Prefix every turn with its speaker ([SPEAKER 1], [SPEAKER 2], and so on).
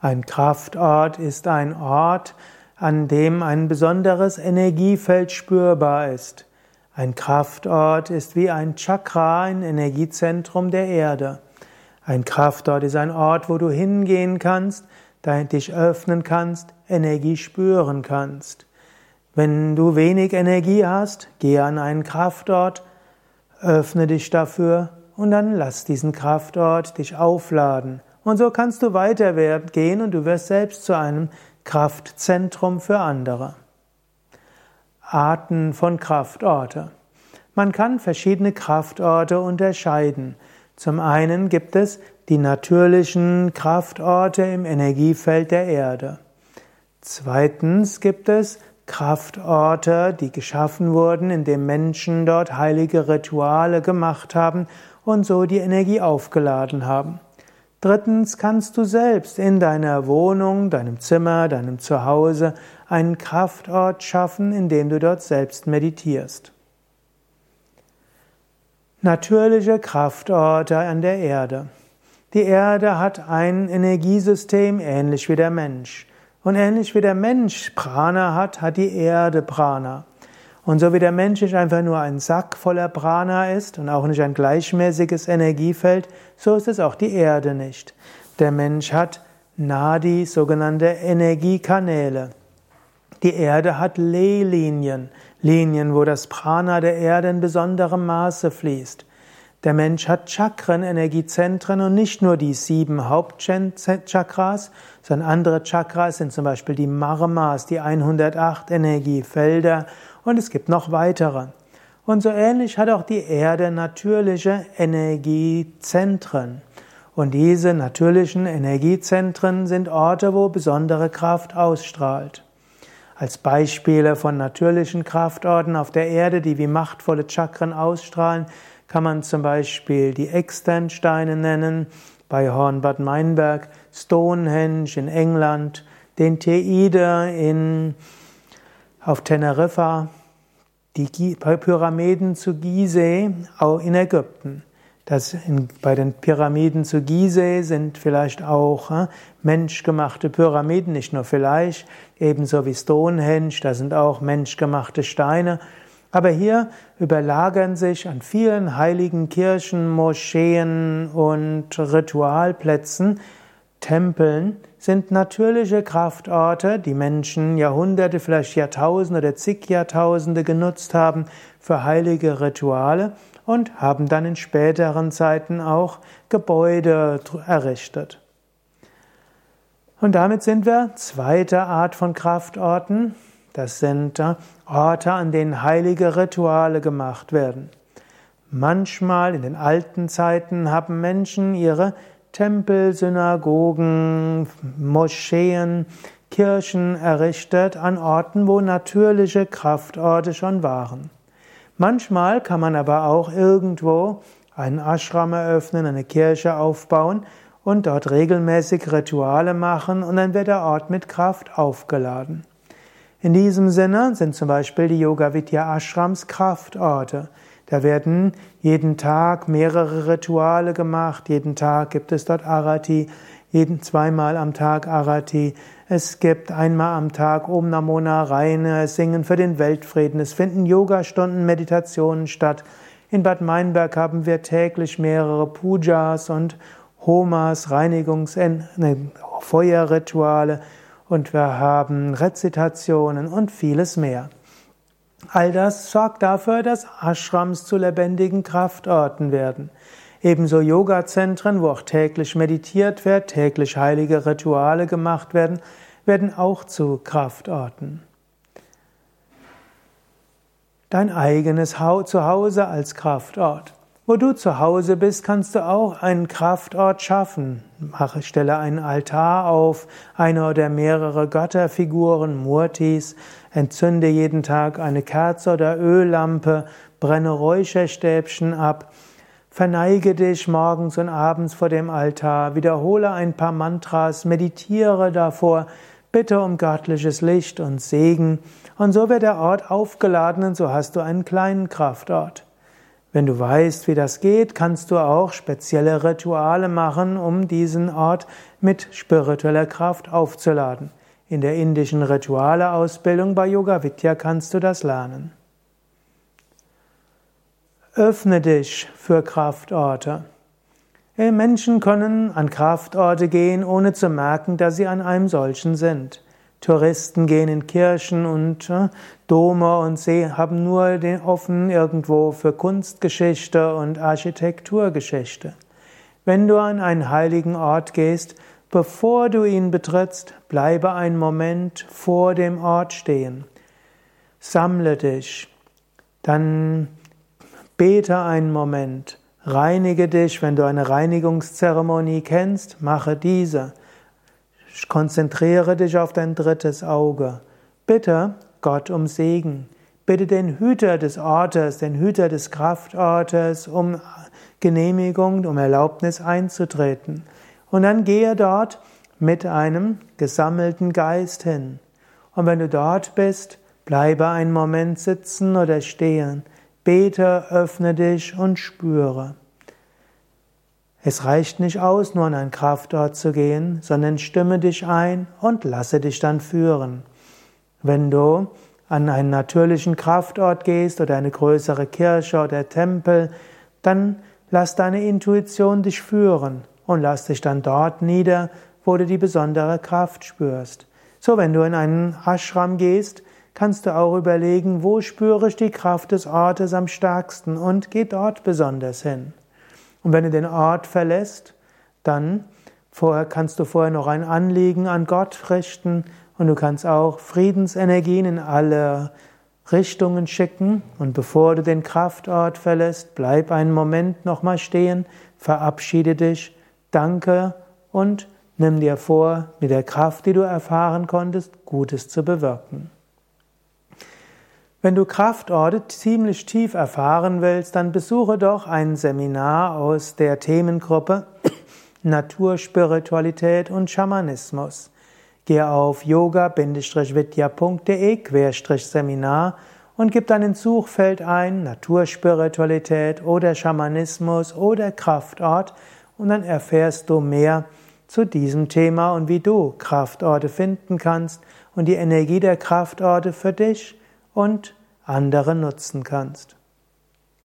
[SPEAKER 1] Ein Kraftort ist ein Ort, an dem ein besonderes Energiefeld spürbar ist. Ein Kraftort ist wie ein Chakra, ein Energiezentrum der Erde. Ein Kraftort ist ein Ort, wo du hingehen kannst, dich öffnen kannst, Energie spüren kannst. Wenn du wenig Energie hast, geh an einen Kraftort, öffne dich dafür und dann lass diesen Kraftort dich aufladen. Und so kannst du weiter gehen und du wirst selbst zu einem Kraftzentrum für andere. Arten von Kraftorte. Man kann verschiedene Kraftorte unterscheiden. Zum einen gibt es die natürlichen Kraftorte im Energiefeld der Erde. Zweitens gibt es Kraftorte, die geschaffen wurden, indem Menschen dort heilige Rituale gemacht haben und so die Energie aufgeladen haben. Drittens kannst du selbst in deiner Wohnung, deinem Zimmer, deinem Zuhause einen Kraftort schaffen, in dem du dort selbst meditierst. Natürliche Kraftorte an der Erde. Die Erde hat ein Energiesystem ähnlich wie der Mensch. Und ähnlich wie der Mensch Prana hat, hat die Erde Prana. Und so wie der Mensch nicht einfach nur ein Sack voller Prana ist und auch nicht ein gleichmäßiges Energiefeld, so ist es auch die Erde nicht. Der Mensch hat Nadi, sogenannte Energiekanäle. Die Erde hat Lehlinien, Linien, wo das Prana der Erde in besonderem Maße fließt. Der Mensch hat Chakren, Energiezentren und nicht nur die sieben Hauptchakras, sondern andere Chakras sind zum Beispiel die Marmas, die 108 Energiefelder und es gibt noch weitere. Und so ähnlich hat auch die Erde natürliche Energiezentren. Und diese natürlichen Energiezentren sind Orte, wo besondere Kraft ausstrahlt. Als Beispiele von natürlichen Kraftorten auf der Erde, die wie machtvolle Chakren ausstrahlen, kann man zum Beispiel die Externsteine nennen, bei Hornbad Meinberg, Stonehenge in England, den Teide in, auf Teneriffa, die Pyramiden zu Gizeh in Ägypten. Das in, bei den Pyramiden zu Gizeh sind vielleicht auch äh, menschgemachte Pyramiden, nicht nur vielleicht, ebenso wie Stonehenge, da sind auch menschgemachte Steine. Aber hier überlagern sich an vielen heiligen Kirchen, Moscheen und Ritualplätzen, Tempeln, sind natürliche Kraftorte, die Menschen Jahrhunderte, vielleicht Jahrtausende oder zig Jahrtausende genutzt haben für heilige Rituale und haben dann in späteren Zeiten auch Gebäude errichtet. Und damit sind wir zweite Art von Kraftorten, das sind Orte, an denen heilige Rituale gemacht werden. Manchmal in den alten Zeiten haben Menschen ihre Tempel, Synagogen, Moscheen, Kirchen errichtet an Orten, wo natürliche Kraftorte schon waren. Manchmal kann man aber auch irgendwo einen Ashram eröffnen, eine Kirche aufbauen und dort regelmäßig Rituale machen und dann wird der Ort mit Kraft aufgeladen. In diesem Sinne sind zum Beispiel die Yoga Vidya Ashrams Kraftorte. Da werden jeden Tag mehrere Rituale gemacht. Jeden Tag gibt es dort Arati. Jeden zweimal am Tag Arati. Es gibt einmal am Tag Om Namo Narayana, Singen für den Weltfrieden. Es finden Yogastunden, Meditationen statt. In Bad Meinberg haben wir täglich mehrere Pujas und Homas, Reinigungs-, ne, Feuerrituale und wir haben Rezitationen und vieles mehr. All das sorgt dafür, dass Ashrams zu lebendigen Kraftorten werden. Ebenso Yoga-Zentren, wo auch täglich meditiert wird, täglich heilige Rituale gemacht werden, werden auch zu Kraftorten. Dein eigenes Zuhause als Kraftort. Wo du zu Hause bist, kannst du auch einen Kraftort schaffen. Mache, stelle einen Altar auf, eine oder mehrere Götterfiguren, Murtis, entzünde jeden Tag eine Kerze oder Öllampe, brenne Räucherstäbchen ab, verneige dich morgens und abends vor dem Altar, wiederhole ein paar Mantras, meditiere davor, bitte um göttliches Licht und Segen, und so wird der Ort aufgeladen und so hast du einen kleinen Kraftort. Wenn du weißt, wie das geht, kannst du auch spezielle Rituale machen, um diesen Ort mit spiritueller Kraft aufzuladen. In der indischen Ritualeausbildung bei Yoga Vidya kannst du das lernen. Öffne dich für Kraftorte. Menschen können an Kraftorte gehen, ohne zu merken, dass sie an einem solchen sind. Touristen gehen in Kirchen und äh, Dome und sie haben nur den offen irgendwo für Kunstgeschichte und Architekturgeschichte. Wenn du an einen heiligen Ort gehst, Bevor du ihn betrittst, bleibe einen Moment vor dem Ort stehen. Sammle dich. Dann bete einen Moment. Reinige dich, wenn du eine Reinigungszeremonie kennst, mache diese. Konzentriere dich auf dein drittes Auge. Bitte Gott um Segen. Bitte den Hüter des Ortes, den Hüter des Kraftortes um Genehmigung, um Erlaubnis einzutreten. Und dann gehe dort mit einem gesammelten Geist hin. Und wenn du dort bist, bleibe einen Moment sitzen oder stehen. Bete, öffne dich und spüre. Es reicht nicht aus, nur an einen Kraftort zu gehen, sondern stimme dich ein und lasse dich dann führen. Wenn du an einen natürlichen Kraftort gehst oder eine größere Kirche oder Tempel, dann lass deine Intuition dich führen und lass dich dann dort nieder, wo du die besondere Kraft spürst. So, wenn du in einen Ashram gehst, kannst du auch überlegen, wo spüre ich die Kraft des Ortes am stärksten und geh dort besonders hin. Und wenn du den Ort verlässt, dann vorher kannst du vorher noch ein Anliegen an Gott richten und du kannst auch Friedensenergien in alle Richtungen schicken und bevor du den Kraftort verlässt, bleib einen Moment nochmal stehen, verabschiede dich Danke und nimm dir vor, mit der Kraft, die du erfahren konntest, Gutes zu bewirken. Wenn du Kraftorte ziemlich tief erfahren willst, dann besuche doch ein Seminar aus der Themengruppe Naturspiritualität und Schamanismus. Gehe auf yoga-vidya.de-seminar und gib dann ins Suchfeld ein Naturspiritualität oder Schamanismus oder Kraftort und dann erfährst du mehr zu diesem Thema und wie du Kraftorte finden kannst und die Energie der Kraftorte für dich und andere nutzen kannst.